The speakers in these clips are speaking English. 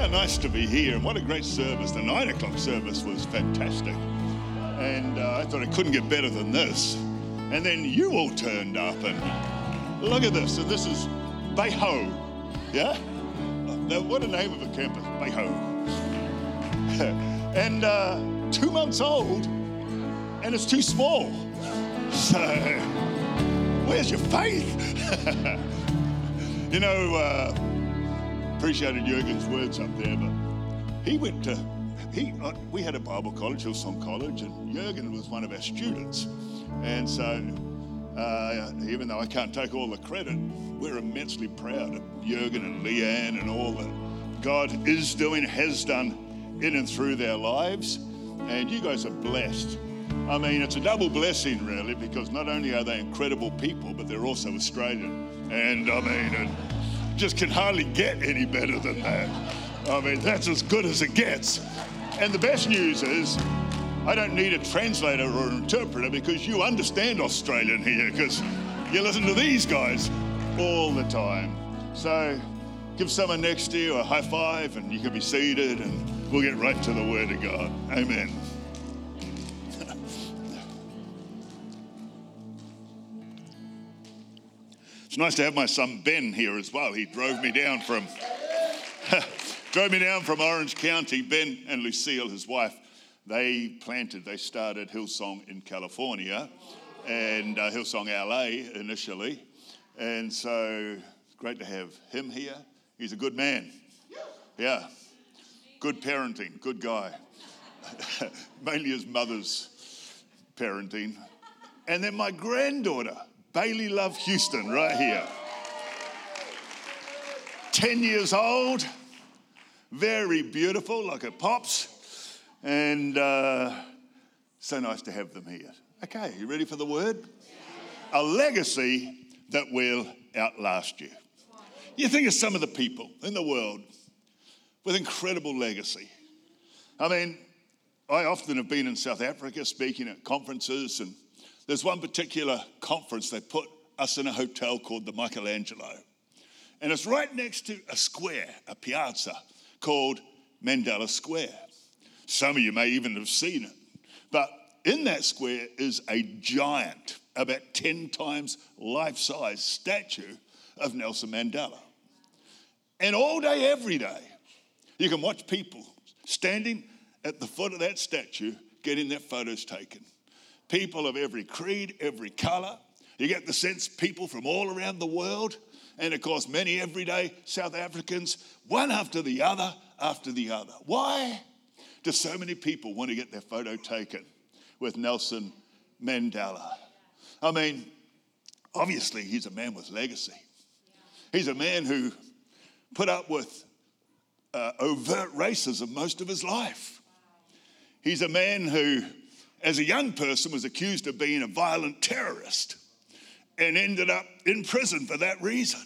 How nice to be here. And what a great service. The nine o'clock service was fantastic. And uh, I thought it couldn't get better than this. And then you all turned up and look at this. And this is Bay Ho. Yeah? Now, what a name of a campus, Bay Ho. and uh, two months old, and it's too small. So, where's your faith? you know, uh, appreciated Jurgen's words up there, but he went to, he, uh, we had a Bible college, Hillsong College, and Jurgen was one of our students. And so, uh, even though I can't take all the credit, we're immensely proud of Jurgen and Leanne and all that God is doing, has done in and through their lives. And you guys are blessed. I mean, it's a double blessing, really, because not only are they incredible people, but they're also Australian. And I mean, it just can hardly get any better than that. I mean, that's as good as it gets. And the best news is, I don't need a translator or an interpreter because you understand Australian here because you listen to these guys all the time. So give someone next to you a high five and you can be seated and we'll get right to the Word of God. Amen. It's nice to have my son Ben here as well. He drove me down from drove me down from Orange County. Ben and Lucille, his wife, they planted, they started Hillsong in California and uh, Hillsong LA initially. And so great to have him here. He's a good man. Yeah. Good parenting, good guy. Mainly his mother's parenting. And then my granddaughter, Bailey Love Houston, right here. 10 years old, very beautiful, like her pops. And uh, so nice to have them here. Okay, you ready for the word? A legacy that will outlast you. You think of some of the people in the world with incredible legacy. I mean, I often have been in South Africa speaking at conferences, and there's one particular conference they put us in a hotel called the Michelangelo. And it's right next to a square, a piazza called Mandela Square. Some of you may even have seen it. But in that square is a giant, about 10 times life size statue of Nelson Mandela. And all day, every day, you can watch people standing at the foot of that statue getting their photos taken. People of every creed, every color. You get the sense people from all around the world, and of course, many everyday South Africans, one after the other, after the other. Why do so many people want to get their photo taken with Nelson Mandela? I mean, obviously, he's a man with legacy. He's a man who put up with uh, overt racism most of his life. He's a man who, as a young person, was accused of being a violent terrorist and ended up in prison for that reason.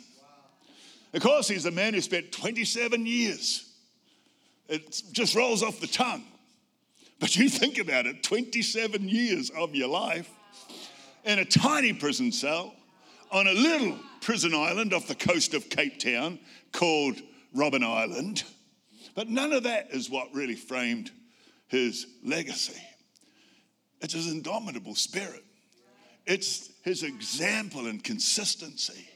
Of course, he's a man who spent 27 years. It just rolls off the tongue. But you think about it 27 years of your life in a tiny prison cell on a little prison island off the coast of Cape Town called Robben Island. But none of that is what really framed his legacy. It's his indomitable spirit, it's his example and consistency,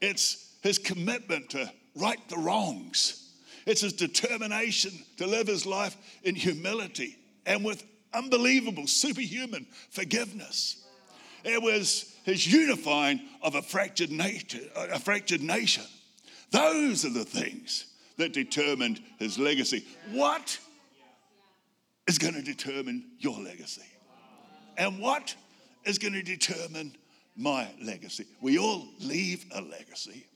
it's his commitment to right the wrongs. It's his determination to live his life in humility and with unbelievable, superhuman forgiveness. It was his unifying of a fractured, nature, a fractured nation. Those are the things that determined his legacy. What is going to determine your legacy? And what is going to determine my legacy? We all leave a legacy.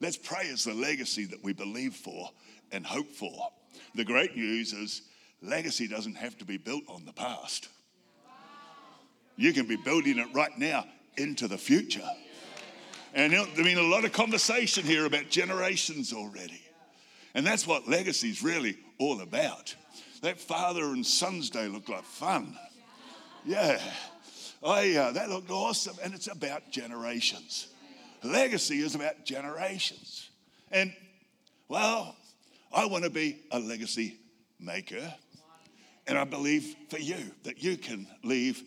Let's pray as the legacy that we believe for and hope for. The great news is legacy doesn't have to be built on the past. You can be building it right now into the future. And I mean, a lot of conversation here about generations already. And that's what legacy is really all about. That Father and Son's Day looked like fun. Yeah. I, uh, that looked awesome. And it's about generations. Legacy is about generations. And, well, I want to be a legacy maker. And I believe for you that you can leave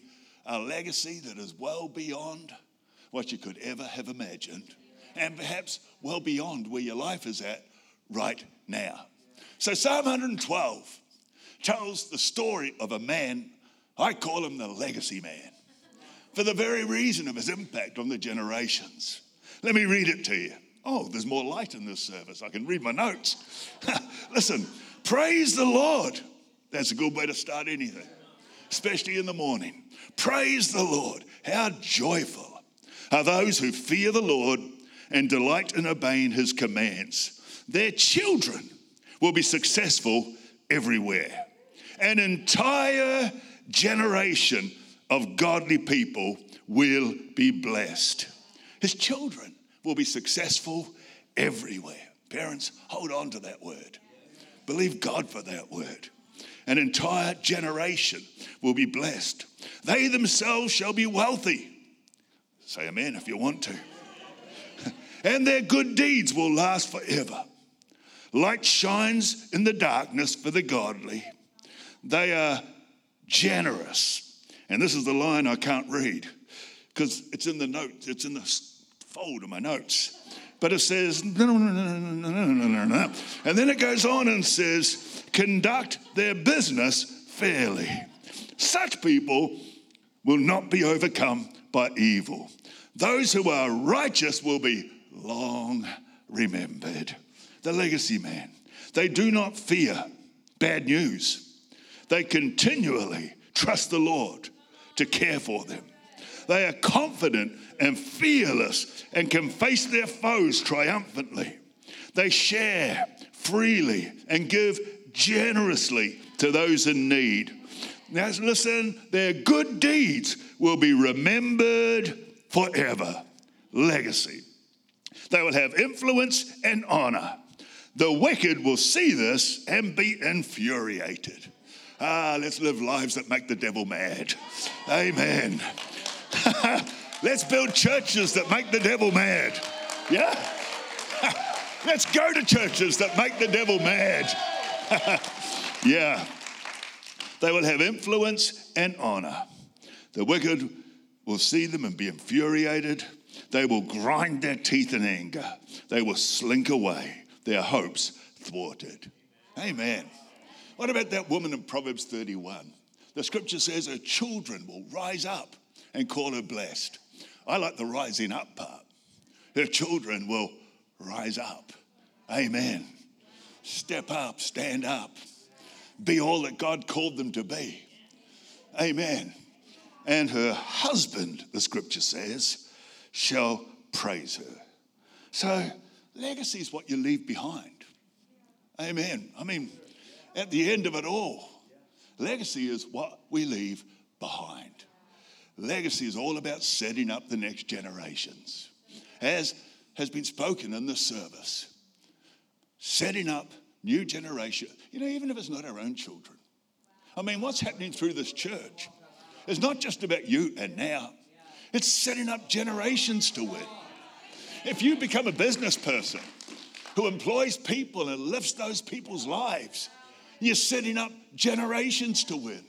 a legacy that is well beyond what you could ever have imagined, and perhaps well beyond where your life is at right now. So, Psalm 112 tells the story of a man, I call him the legacy man, for the very reason of his impact on the generations. Let me read it to you. Oh, there's more light in this service. I can read my notes. Listen, praise the Lord. That's a good way to start anything, especially in the morning. Praise the Lord. How joyful are those who fear the Lord and delight in obeying his commands. Their children will be successful everywhere. An entire generation of godly people will be blessed. His children will be successful everywhere. Parents, hold on to that word. Believe God for that word. An entire generation will be blessed. They themselves shall be wealthy. Say amen if you want to. and their good deeds will last forever. Light shines in the darkness for the godly. They are generous. And this is the line I can't read because it's in the notes, it's in the fold of my notes. But it says, and then it goes on and says, conduct their business fairly. Such people will not be overcome by evil. Those who are righteous will be long remembered. The legacy man. They do not fear bad news. They continually trust the Lord to care for them. They are confident and fearless and can face their foes triumphantly. They share freely and give generously to those in need. Now, listen, their good deeds will be remembered forever. Legacy. They will have influence and honor. The wicked will see this and be infuriated. Ah, let's live lives that make the devil mad. Amen. let's build churches that make the devil mad. Yeah? let's go to churches that make the devil mad. yeah. They will have influence and honor. The wicked will see them and be infuriated. They will grind their teeth in anger. They will slink away, their hopes thwarted. Amen. What about that woman in Proverbs 31? The scripture says her children will rise up and call her blessed. I like the rising up part. Her children will rise up. Amen. Step up, stand up, be all that God called them to be. Amen and her husband, the scripture says, shall praise her. So, legacy is what you leave behind. Amen. I mean, at the end of it all, legacy is what we leave behind. Legacy is all about setting up the next generations, as has been spoken in the service. Setting up new generation, you know, even if it's not our own children. I mean, what's happening through this church? It's not just about you and now, it's setting up generations to win. If you become a business person who employs people and lifts those people's lives, you're setting up generations to win.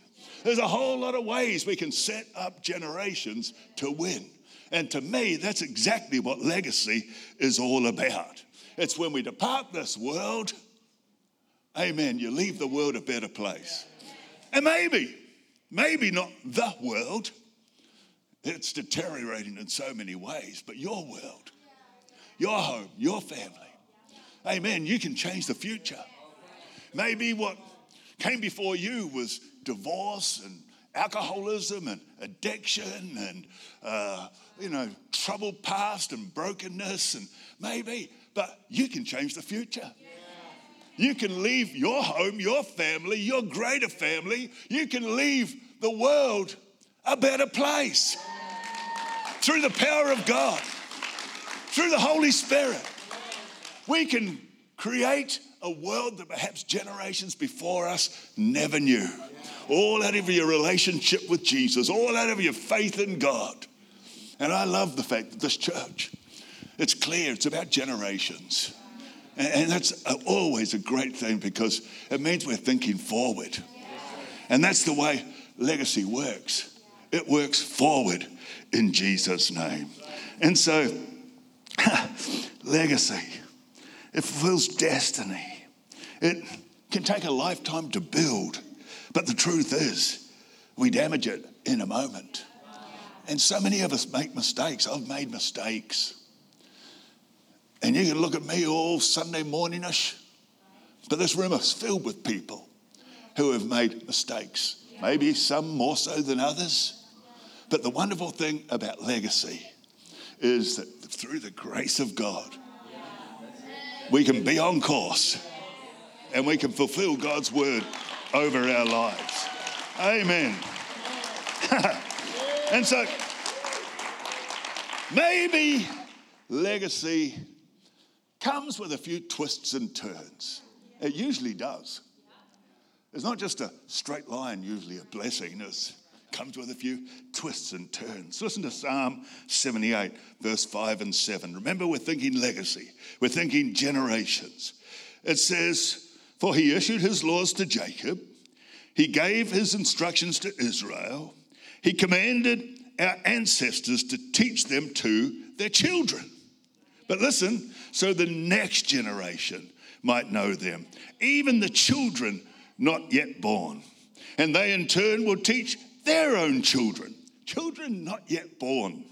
There's a whole lot of ways we can set up generations to win. And to me, that's exactly what legacy is all about. It's when we depart this world, amen, you leave the world a better place. And maybe Maybe not the world, it's deteriorating in so many ways, but your world, your home, your family. Amen. You can change the future. Maybe what came before you was divorce and alcoholism and addiction and, uh, you know, troubled past and brokenness and maybe, but you can change the future. You can leave your home, your family, your greater family. You can leave the world a better place through the power of God, through the Holy Spirit. We can create a world that perhaps generations before us never knew. All out of your relationship with Jesus, all out of your faith in God. And I love the fact that this church, it's clear, it's about generations. And that's always a great thing because it means we're thinking forward. And that's the way legacy works. It works forward in Jesus' name. And so, legacy, it fulfills destiny. It can take a lifetime to build, but the truth is, we damage it in a moment. And so many of us make mistakes. I've made mistakes. And you can look at me all Sunday morningish, but this room is filled with people who have made mistakes. Maybe some more so than others. But the wonderful thing about legacy is that through the grace of God, we can be on course and we can fulfill God's word over our lives. Amen. and so maybe legacy comes with a few twists and turns. It usually does. It's not just a straight line, usually a blessing. It comes with a few twists and turns. Listen to Psalm 78, verse 5 and 7. Remember, we're thinking legacy, we're thinking generations. It says, For he issued his laws to Jacob, he gave his instructions to Israel, he commanded our ancestors to teach them to their children. But listen, so the next generation might know them, even the children not yet born. And they in turn will teach their own children, children not yet born.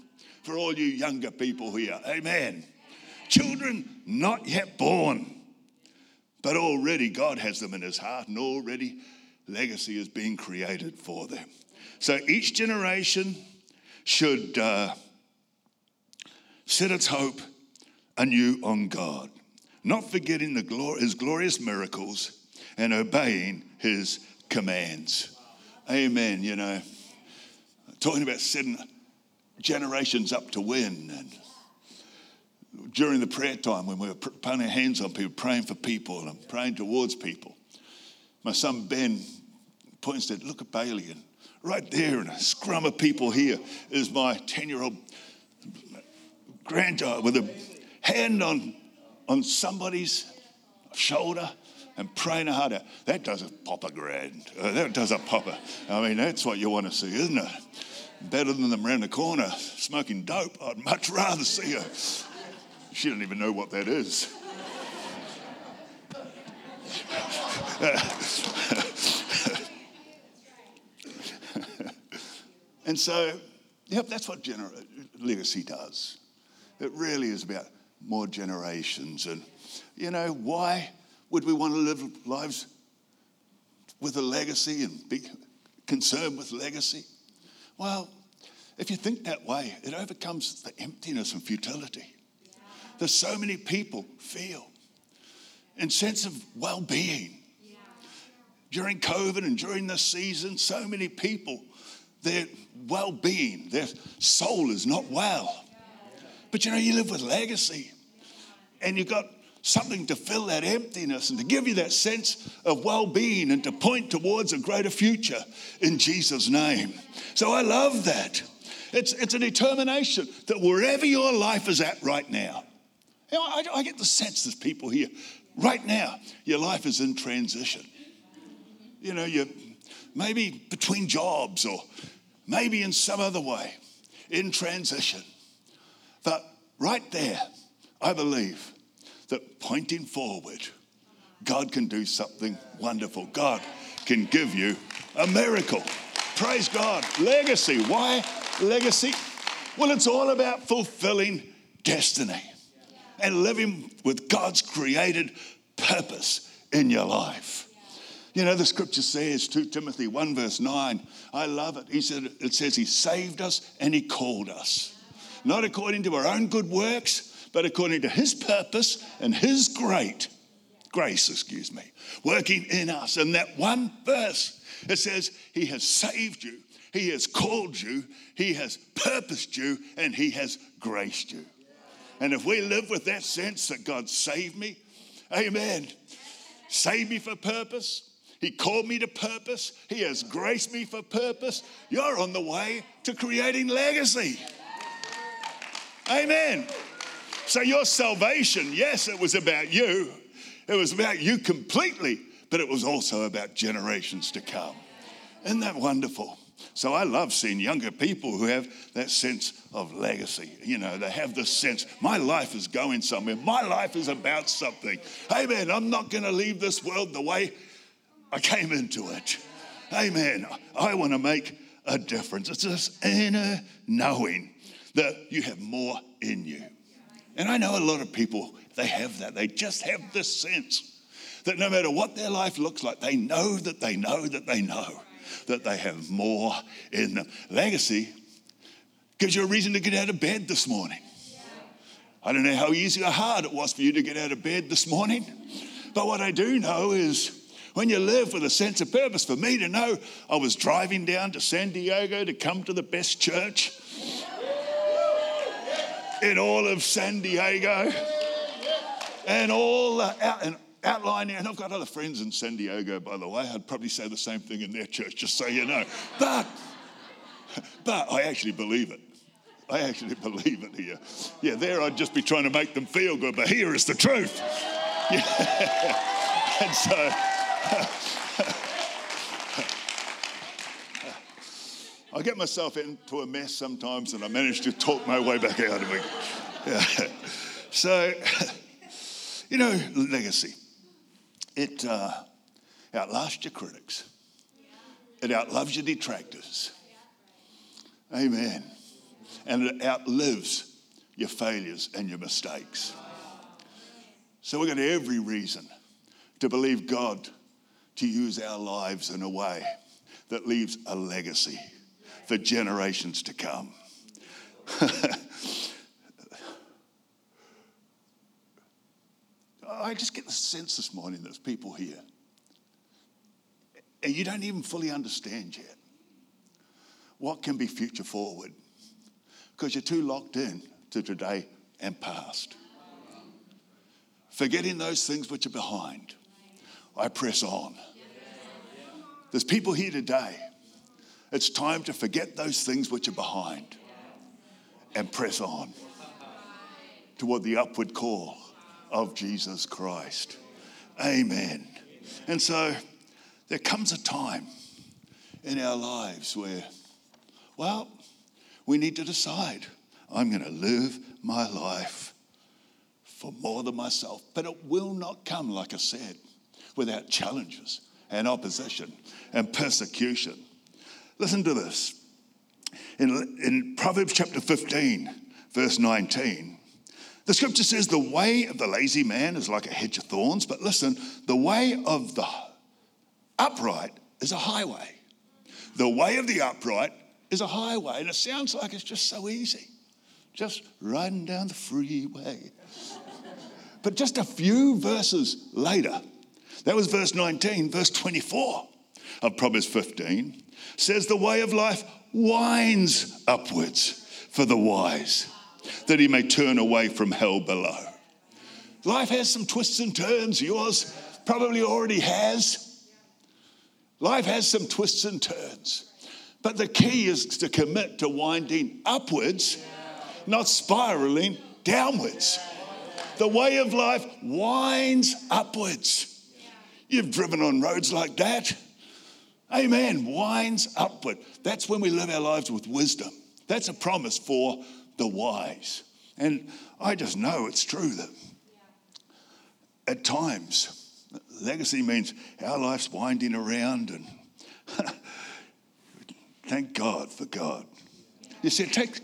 For all you younger people here, amen. Children not yet born, but already God has them in his heart, and already legacy is being created for them. So each generation should uh, set its hope anew on God, not forgetting the glor- his glorious miracles and obeying his commands. Amen. You know, talking about setting generations up to win. And during the prayer time, when we were putting our hands on people, praying for people and praying towards people, my son Ben points and said, Look at Bailey. And right there in a scrum of people here is my 10 year old grandchild with a hand on, on somebody's shoulder and praying out. That does a popper grand. Uh, that does a popper. I mean, that's what you want to see, isn't it? Better than them around the corner smoking dope. I'd much rather see her. She doesn't even know what that is. and so, yep, that's what gener- legacy does. It really is about more generations. And, you know, why? Would we want to live lives with a legacy and be concerned with legacy? Well, if you think that way, it overcomes the emptiness and futility that so many people feel and sense of well-being. During COVID and during this season, so many people, their well-being, their soul is not well. But you know, you live with legacy and you've got something to fill that emptiness and to give you that sense of well being and to point towards a greater future in Jesus' name. So I love that. It's, it's a determination that wherever your life is at right now, you know, I, I get the sense there's people here right now, your life is in transition. You know, you maybe between jobs or maybe in some other way, in transition. But right there, I believe that pointing forward, God can do something wonderful. God can give you a miracle. Praise God. Legacy. Why legacy? Well, it's all about fulfilling destiny and living with God's created purpose in your life. You know, the scripture says, 2 Timothy 1, verse 9, I love it. He said, it says, He saved us and He called us. Not according to our own good works, but according to his purpose and his great grace, excuse me, working in us. And that one verse, it says, He has saved you, He has called you, He has purposed you, and He has graced you. And if we live with that sense that God saved me, amen, saved me for purpose, He called me to purpose, He has graced me for purpose, you're on the way to creating legacy. Amen. So your salvation, yes, it was about you. It was about you completely, but it was also about generations to come. Isn't that wonderful? So I love seeing younger people who have that sense of legacy. You know, they have this sense, my life is going somewhere. My life is about something. Amen. I'm not going to leave this world the way I came into it. Amen. I want to make a difference. It's this inner knowing that you have more in you. And I know a lot of people, they have that. They just have this sense that no matter what their life looks like, they know that they know that they know that they have more in them. Legacy gives you a reason to get out of bed this morning. I don't know how easy or hard it was for you to get out of bed this morning, but what I do know is when you live with a sense of purpose, for me to know I was driving down to San Diego to come to the best church in all of San Diego and all the out, and outlining. And I've got other friends in San Diego, by the way. I'd probably say the same thing in their church, just so you know. But, but I actually believe it. I actually believe it here. Yeah, there I'd just be trying to make them feel good, but here is the truth. Yeah. And so. I get myself into a mess sometimes and I manage to talk my way back out of it. Yeah. So, you know, legacy. It uh, outlasts your critics, it outloves your detractors. Amen. And it outlives your failures and your mistakes. So, we've got every reason to believe God to use our lives in a way that leaves a legacy for generations to come. I just get the sense this morning there's people here, and you don't even fully understand yet what can be future forward because you're too locked in to today and past. Forgetting those things which are behind, I press on. There's people here today it's time to forget those things which are behind and press on toward the upward call of Jesus Christ. Amen. And so there comes a time in our lives where, well, we need to decide I'm going to live my life for more than myself. But it will not come, like I said, without challenges and opposition and persecution Listen to this. In, in Proverbs chapter 15, verse 19, the scripture says, The way of the lazy man is like a hedge of thorns, but listen, the way of the upright is a highway. The way of the upright is a highway. And it sounds like it's just so easy, just riding down the freeway. but just a few verses later, that was verse 19, verse 24 of Proverbs 15 says the way of life winds upwards for the wise, that he may turn away from hell below. Life has some twists and turns. Yours probably already has. Life has some twists and turns. But the key is to commit to winding upwards, not spiraling downwards. The way of life winds upwards. You've driven on roads like that. Amen. Winds upward. That's when we live our lives with wisdom. That's a promise for the wise. And I just know it's true that at times, legacy means our life's winding around, and thank God for God. You see, it takes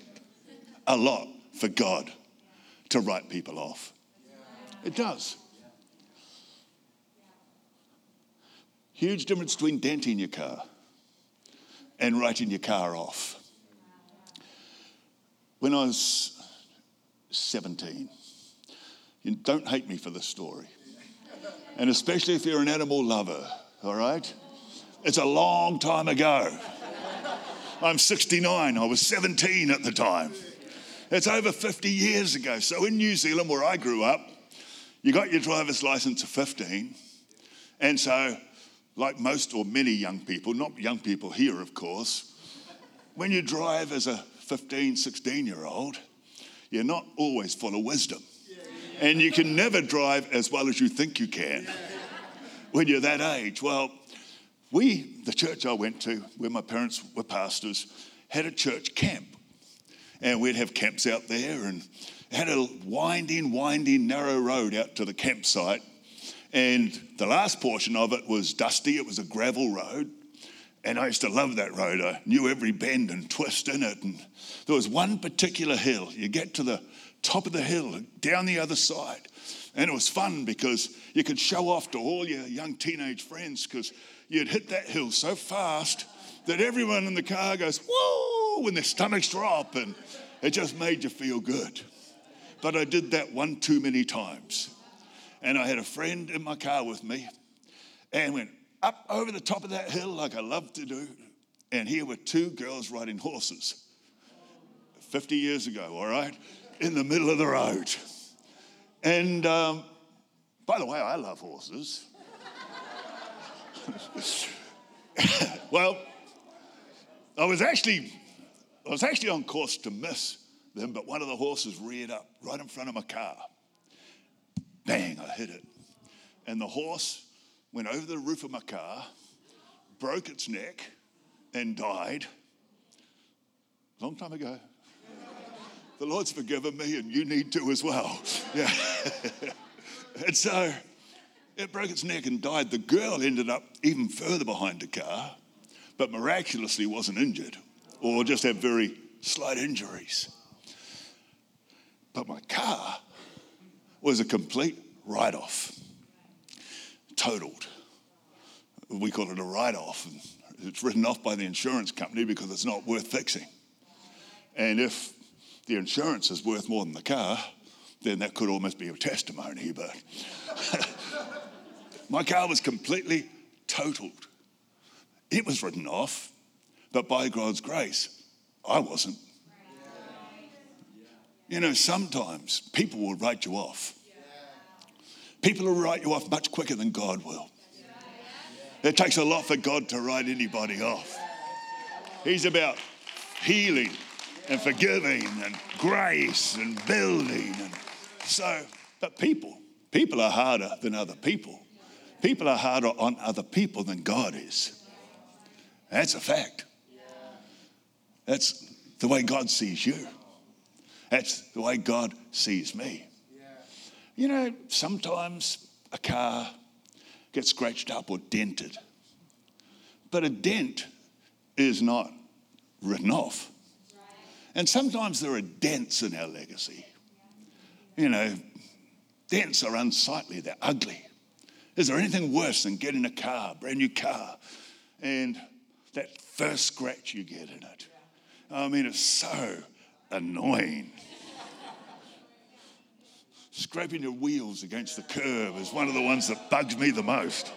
a lot for God to write people off. It does. Huge difference between denting your car and writing your car off. When I was 17, you don't hate me for this story. And especially if you're an animal lover, all right? It's a long time ago. I'm 69, I was 17 at the time. It's over 50 years ago. So in New Zealand, where I grew up, you got your driver's license at 15. And so, like most or many young people, not young people here, of course, when you drive as a 15, 16 year old, you're not always full of wisdom. And you can never drive as well as you think you can when you're that age. Well, we, the church I went to, where my parents were pastors, had a church camp. And we'd have camps out there and had a winding, winding, narrow road out to the campsite. And the last portion of it was dusty, it was a gravel road. And I used to love that road. I knew every bend and twist in it. And there was one particular hill. You get to the top of the hill, down the other side. And it was fun because you could show off to all your young teenage friends because you'd hit that hill so fast that everyone in the car goes, whoa, when their stomachs drop. And it just made you feel good. But I did that one too many times. And I had a friend in my car with me and went, up over the top of that hill like I love to do. And here were two girls riding horses 50 years ago, all right, in the middle of the road. And um, by the way, I love horses. well, I was actually I was actually on course to miss them, but one of the horses reared up right in front of my car. Bang, I hit it. And the horse went over the roof of my car, broke its neck, and died. Long time ago. the Lord's forgiven me, and you need to as well. Yeah. and so it broke its neck and died. The girl ended up even further behind the car, but miraculously wasn't injured or just had very slight injuries. But my car was a complete write off totaled. We call it a write off. And it's written off by the insurance company because it's not worth fixing. And if the insurance is worth more than the car, then that could almost be a testimony. But my car was completely totaled. It was written off, but by God's grace, I wasn't. You know, sometimes people will write you off. People will write you off much quicker than God will. It takes a lot for God to write anybody off. He's about healing and forgiving and grace and building. And so, but people, people are harder than other people. People are harder on other people than God is. That's a fact. That's the way God sees you. That's the way God sees me. You know, sometimes a car gets scratched up or dented, but a dent is not written off. And sometimes there are dents in our legacy. You know, dents are unsightly, they're ugly. Is there anything worse than getting a car, brand new car, and that first scratch you get in it? I mean, it's so annoying. Scraping your wheels against the curb is one of the ones that bugs me the most.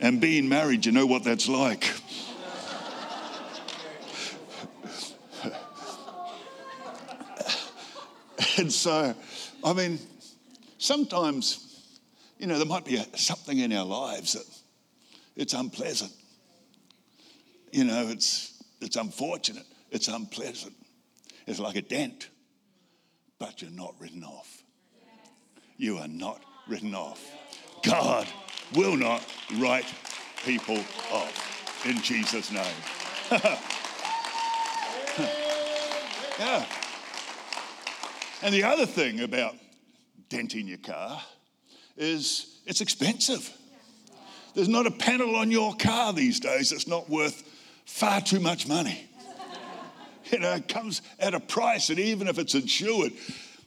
And being married, you know what that's like. and so, I mean, sometimes, you know, there might be a, something in our lives that it's unpleasant. You know, it's, it's unfortunate, it's unpleasant. It's like a dent but you're not written off. You are not written off. God will not write people off in Jesus' name. yeah. And the other thing about denting your car is it's expensive. There's not a panel on your car these days that's not worth far too much money. You know, it comes at a price, and even if it's insured,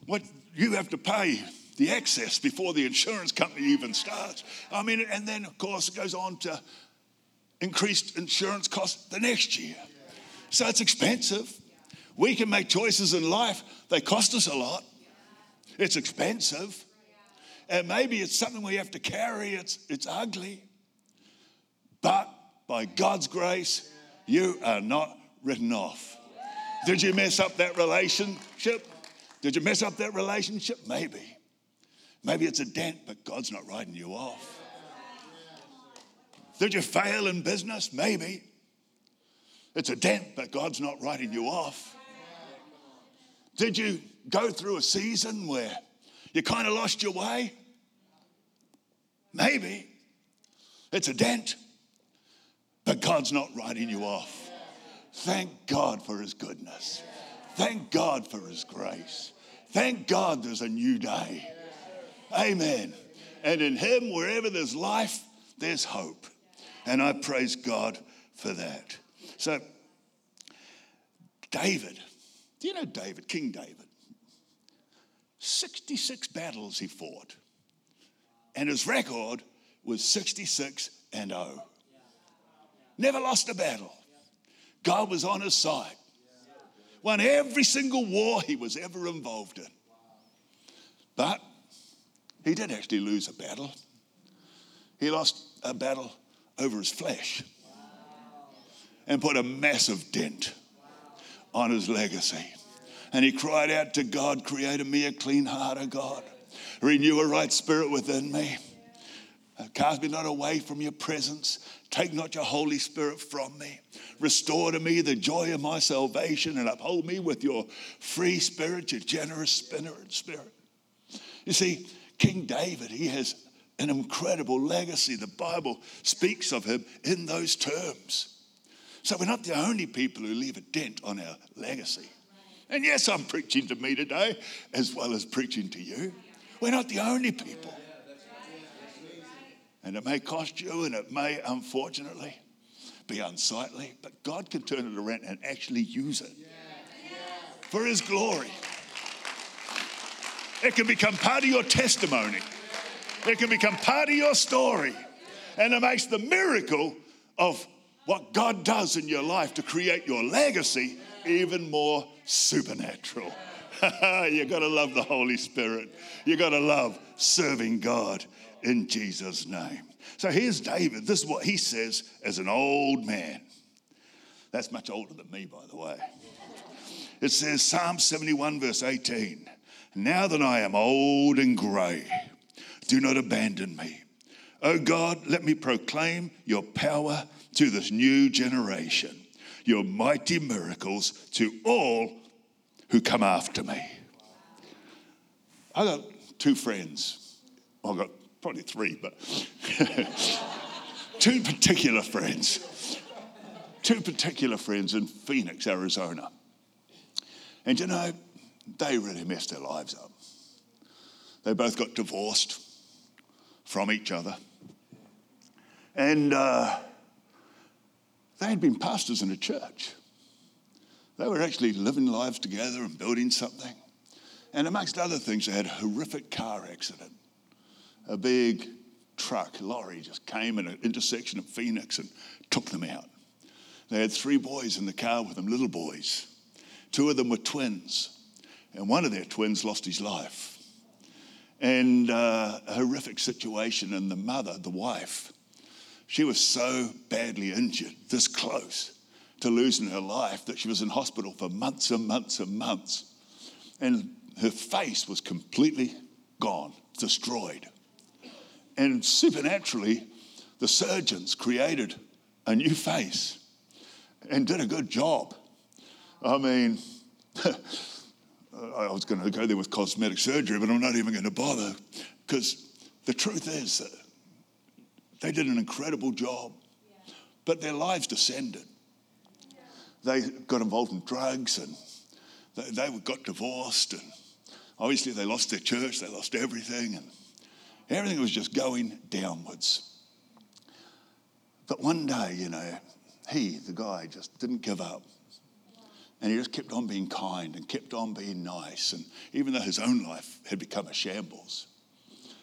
what you have to pay the excess before the insurance company even starts. I mean, and then of course it goes on to increased insurance costs the next year. So it's expensive. We can make choices in life, they cost us a lot. It's expensive. And maybe it's something we have to carry, it's, it's ugly. But by God's grace, you are not written off. Did you mess up that relationship? Did you mess up that relationship? Maybe. Maybe it's a dent, but God's not writing you off. Did you fail in business? Maybe. It's a dent, but God's not writing you off. Did you go through a season where you kind of lost your way? Maybe. It's a dent, but God's not writing you off. Thank God for His goodness. Thank God for His grace. Thank God there's a new day. Amen. And in Him, wherever there's life, there's hope. And I praise God for that. So, David, do you know David, King David? 66 battles he fought. And his record was 66 and 0. Never lost a battle. God was on his side. Won every single war he was ever involved in. But he did actually lose a battle. He lost a battle over his flesh and put a massive dent on his legacy. And he cried out to God, Create in me a clean heart, O God. Renew a right spirit within me. Uh, Cast me not away from your presence. Take not your Holy Spirit from me. Restore to me the joy of my salvation and uphold me with your free spirit, your generous spirit. You see, King David, he has an incredible legacy. The Bible speaks of him in those terms. So we're not the only people who leave a dent on our legacy. And yes, I'm preaching to me today as well as preaching to you. We're not the only people. And it may cost you, and it may, unfortunately, be unsightly, but God can turn it around and actually use it for His glory. It can become part of your testimony. It can become part of your story. And it makes the miracle of what God does in your life to create your legacy even more supernatural. you got to love the Holy Spirit. You got to love serving God in Jesus' name. So here's David. This is what he says as an old man. That's much older than me, by the way. It says, Psalm 71, verse 18 Now that I am old and grey, do not abandon me. Oh God, let me proclaim your power to this new generation, your mighty miracles to all who come after me. I got two friends. I've got probably three, but two particular friends. Two particular friends in Phoenix, Arizona. And you know, they really messed their lives up. They both got divorced from each other. And uh, they had been pastors in a church. They were actually living lives together and building something. And amongst other things, they had a horrific car accident. A big truck, lorry, just came in an intersection of Phoenix and took them out. They had three boys in the car with them, little boys. Two of them were twins, and one of their twins lost his life and uh, a horrific situation. And the mother, the wife, she was so badly injured, this close to losing her life, that she was in hospital for months and months and months. And her face was completely gone, destroyed. And supernaturally, the surgeons created a new face and did a good job. I mean, I was going to go there with cosmetic surgery, but I'm not even going to bother because the truth is that they did an incredible job, but their lives descended. They got involved in drugs and they, they got divorced, and obviously they lost their church, they lost everything, and everything was just going downwards. But one day, you know, he, the guy, just didn't give up. And he just kept on being kind and kept on being nice. And even though his own life had become a shambles,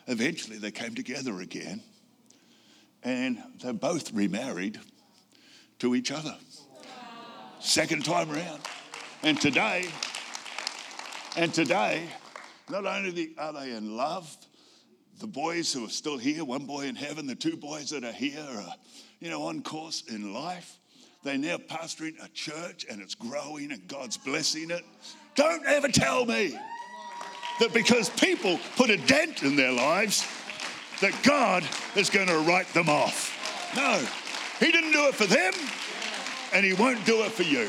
eventually they came together again and they both remarried to each other. Second time around. And today, and today, not only are they in love, the boys who are still here, one boy in heaven, the two boys that are here are, you know, on course in life. They're now pastoring a church and it's growing and God's blessing it. Don't ever tell me that because people put a dent in their lives, that God is going to write them off. No, He didn't do it for them and He won't do it for you.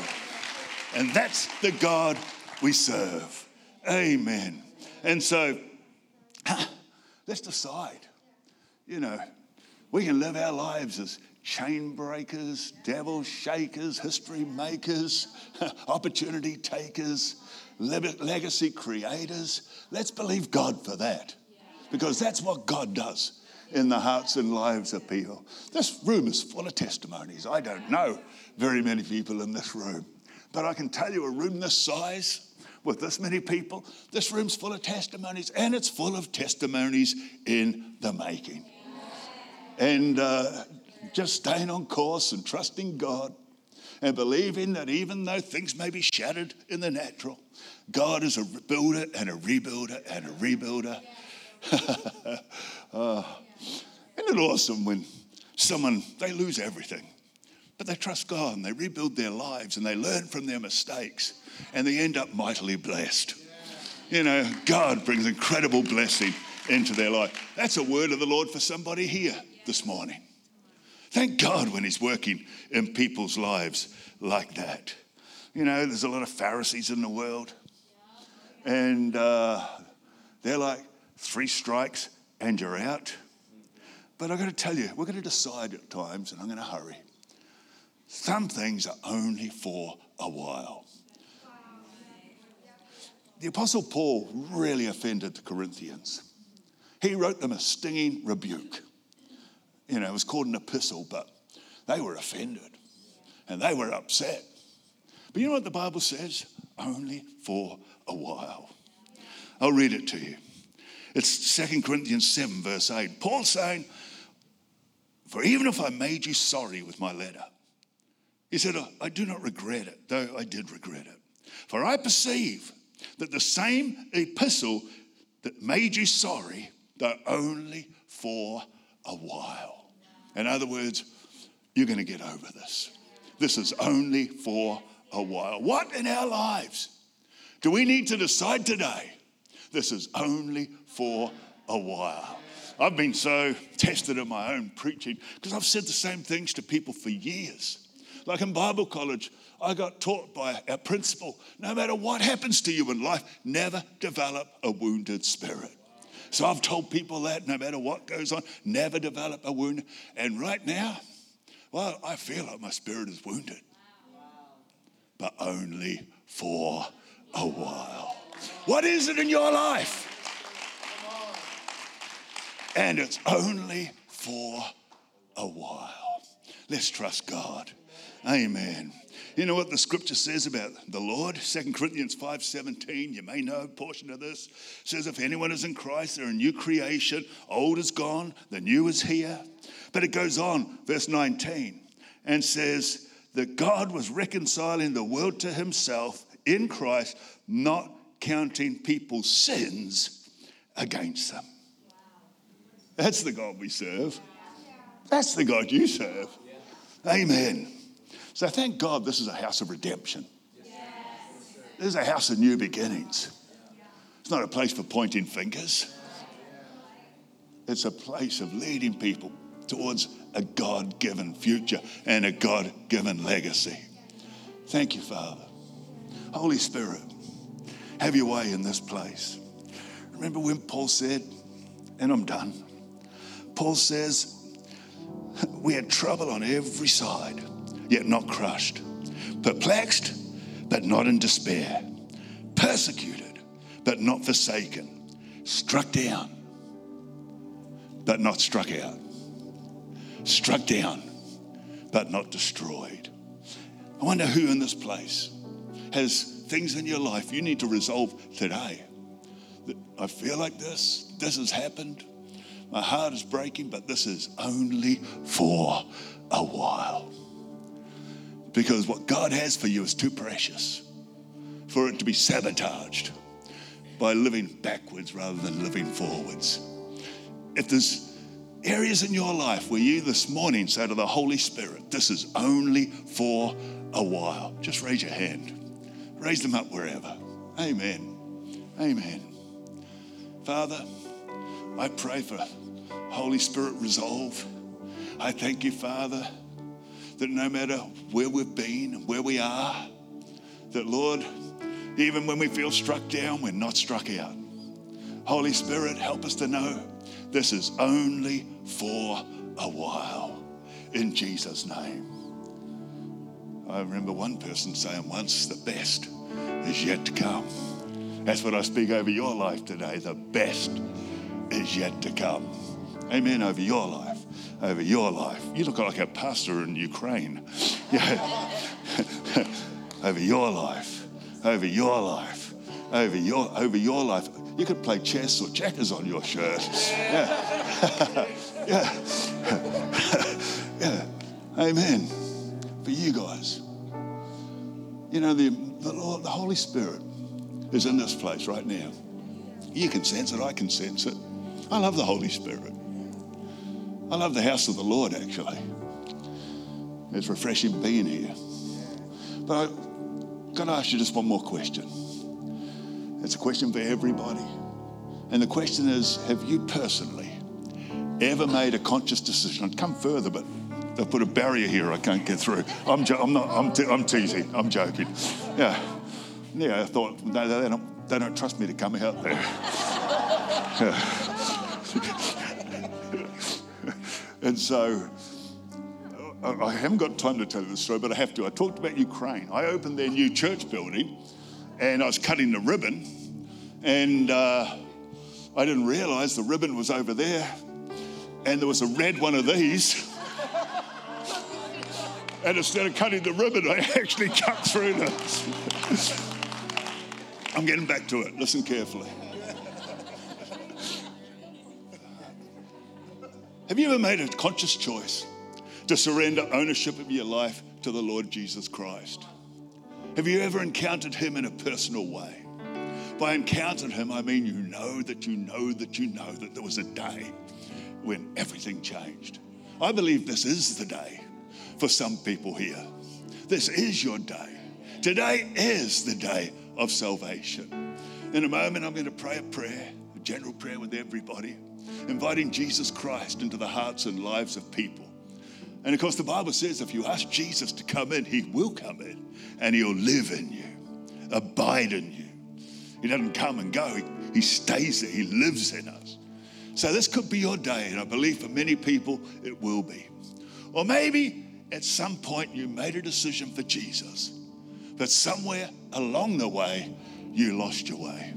And that's the God we serve. Amen. And so, let's decide. You know, we can live our lives as chain breakers, devil shakers, history makers, opportunity takers, legacy creators. Let's believe God for that because that's what God does in the hearts and lives of people. This room is full of testimonies. I don't know very many people in this room, but I can tell you a room this size with this many people, this room's full of testimonies and it's full of testimonies in the making. And uh, just staying on course and trusting God and believing that even though things may be shattered in the natural, God is a builder and a rebuilder and a rebuilder. uh, isn't it awesome when someone, they lose everything, but they trust God and they rebuild their lives and they learn from their mistakes and they end up mightily blessed. You know, God brings incredible blessing into their life. That's a word of the Lord for somebody here this morning. Thank God when He's working in people's lives like that. You know, there's a lot of Pharisees in the world, and uh, they're like three strikes and you're out. But I've got to tell you, we're going to decide at times, and I'm going to hurry. Some things are only for a while. The Apostle Paul really offended the Corinthians. He wrote them a stinging rebuke. You know, it was called an epistle, but they were offended and they were upset. But you know what the Bible says? Only for a while. I'll read it to you. It's 2 Corinthians 7, verse 8. Paul saying, For even if I made you sorry with my letter, he said, I do not regret it, though I did regret it. For I perceive that the same epistle that made you sorry, though only for a while. In other words, you're going to get over this. This is only for a while. What in our lives do we need to decide today? This is only for a while. I've been so tested in my own preaching because I've said the same things to people for years. Like in Bible college, I got taught by our principal no matter what happens to you in life, never develop a wounded spirit. So I've told people that no matter what goes on, never develop a wound. And right now, well, I feel like my spirit is wounded, but only for a while. What is it in your life? And it's only for a while. Let's trust God. Amen. You know what the scripture says about the Lord? Second Corinthians 5:17. You may know a portion of this. says, if anyone is in Christ, they're a new creation. Old is gone, the new is here. But it goes on, verse 19, and says that God was reconciling the world to himself in Christ, not counting people's sins against them. That's the God we serve. That's the God you serve. Amen. So thank God this is a house of redemption. This is a house of new beginnings. It's not a place for pointing fingers. It's a place of leading people towards a God given future and a God given legacy. Thank you, Father. Holy Spirit, have your way in this place. Remember when Paul said, and I'm done. Paul says, We had trouble on every side, yet not crushed, perplexed, but not in despair, persecuted, but not forsaken, struck down, but not struck out, struck down, but not destroyed. I wonder who in this place has things in your life you need to resolve today. I feel like this, this has happened. My heart is breaking, but this is only for a while. Because what God has for you is too precious for it to be sabotaged by living backwards rather than living forwards. if there's areas in your life where you this morning say to the Holy Spirit, this is only for a while, just raise your hand. Raise them up wherever. Amen. Amen. Father, I pray for Holy Spirit resolve. I thank you, Father, that no matter where we've been, and where we are, that Lord, even when we feel struck down, we're not struck out. Holy Spirit, help us to know this is only for a while. In Jesus' name. I remember one person saying once, the best is yet to come. That's what I speak over your life today. The best is yet to come. Amen. Over your life. Over your life. You look like a pastor in Ukraine. Yeah. over your life. Over your life. Over your over your life. You could play chess or checkers on your shirt. Yeah. yeah. yeah. Amen. For you guys. You know, the, the Lord, the Holy Spirit is in this place right now. You can sense it, I can sense it. I love the Holy Spirit. I love the house of the Lord, actually. It's refreshing being here. But I've got to ask you just one more question. It's a question for everybody. And the question is Have you personally ever made a conscious decision? I'd come further, but they've put a barrier here I can't get through. I'm, jo- I'm, not, I'm, te- I'm teasing, I'm joking. Yeah. Yeah, I thought, no, they don't, they don't trust me to come out there. And so I haven't got time to tell you the story, but I have to. I talked about Ukraine. I opened their new church building and I was cutting the ribbon, and uh, I didn't realize the ribbon was over there, and there was a red one of these. and instead of cutting the ribbon, I actually cut through the. I'm getting back to it. Listen carefully. Have you ever made a conscious choice to surrender ownership of your life to the Lord Jesus Christ? Have you ever encountered Him in a personal way? By encountered Him, I mean you know that you know that you know that there was a day when everything changed. I believe this is the day for some people here. This is your day. Today is the day of salvation. In a moment, I'm going to pray a prayer, a general prayer with everybody, inviting Jesus Christ into the hearts and lives of people. And of course, the Bible says if you ask Jesus to come in, he will come in and he'll live in you, abide in you. He doesn't come and go, he, he stays there, he lives in us. So this could be your day, and I believe for many people it will be. Or maybe at some point you made a decision for Jesus, but somewhere along the way you lost your way.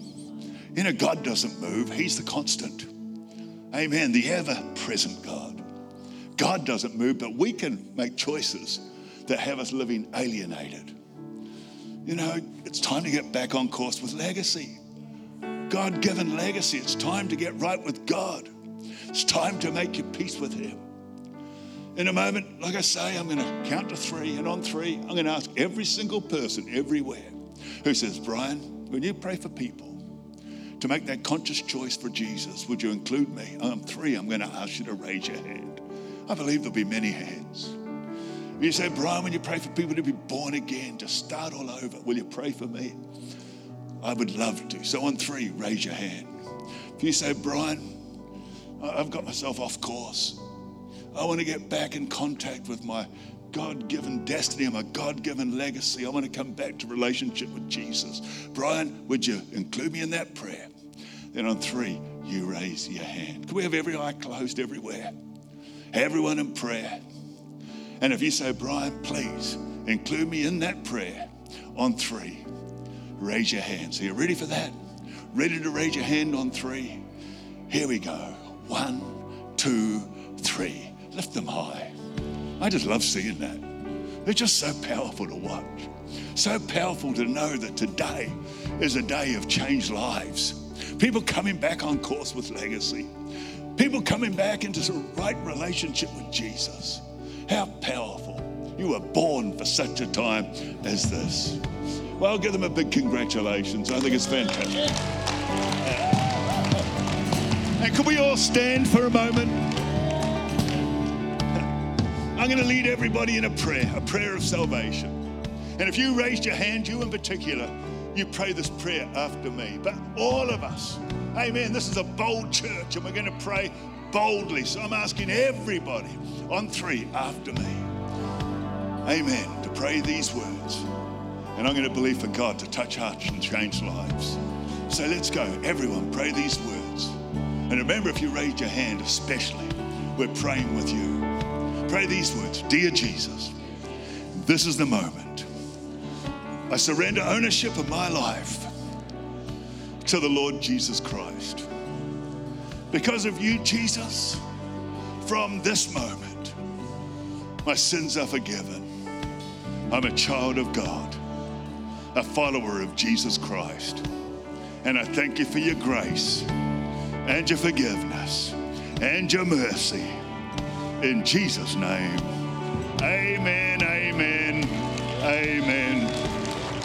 You know, God doesn't move, He's the constant. Amen. The ever present God. God doesn't move, but we can make choices that have us living alienated. You know, it's time to get back on course with legacy. God given legacy. It's time to get right with God. It's time to make your peace with Him. In a moment, like I say, I'm going to count to three, and on three, I'm going to ask every single person everywhere who says, Brian, when you pray for people to make that conscious choice for Jesus, would you include me? I'm three, I'm going to ask you to raise your hand. I believe there'll be many hands. You say, Brian, when you pray for people to be born again, to start all over, will you pray for me? I would love to. So on three, raise your hand. If you say, Brian, I've got myself off course. I want to get back in contact with my God given destiny and my God given legacy. I want to come back to relationship with Jesus. Brian, would you include me in that prayer? Then on three, you raise your hand. Can we have every eye closed everywhere? Everyone in prayer. And if you say, Brian, please include me in that prayer on three, raise your hands. Are you ready for that? Ready to raise your hand on three? Here we go. One, two, three. Lift them high. I just love seeing that. They're just so powerful to watch. So powerful to know that today is a day of changed lives. People coming back on course with legacy. People coming back into the right relationship with Jesus. How powerful. You were born for such a time as this. Well, give them a big congratulations. I think it's fantastic. And could we all stand for a moment? I'm going to lead everybody in a prayer, a prayer of salvation. And if you raised your hand, you in particular, you pray this prayer after me. But all of us, amen. This is a bold church and we're going to pray boldly. So I'm asking everybody on three after me, amen, to pray these words. And I'm going to believe for God to touch hearts and change lives. So let's go. Everyone, pray these words. And remember, if you raise your hand, especially, we're praying with you. Pray these words Dear Jesus, this is the moment. I surrender ownership of my life to the Lord Jesus Christ. Because of you, Jesus, from this moment, my sins are forgiven. I'm a child of God, a follower of Jesus Christ. And I thank you for your grace and your forgiveness and your mercy. In Jesus' name, amen, amen, amen,